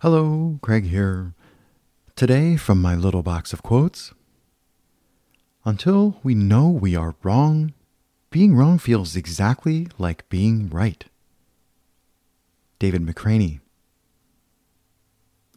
Hello, Craig here. Today, from my little box of quotes Until we know we are wrong, being wrong feels exactly like being right. David McRaney.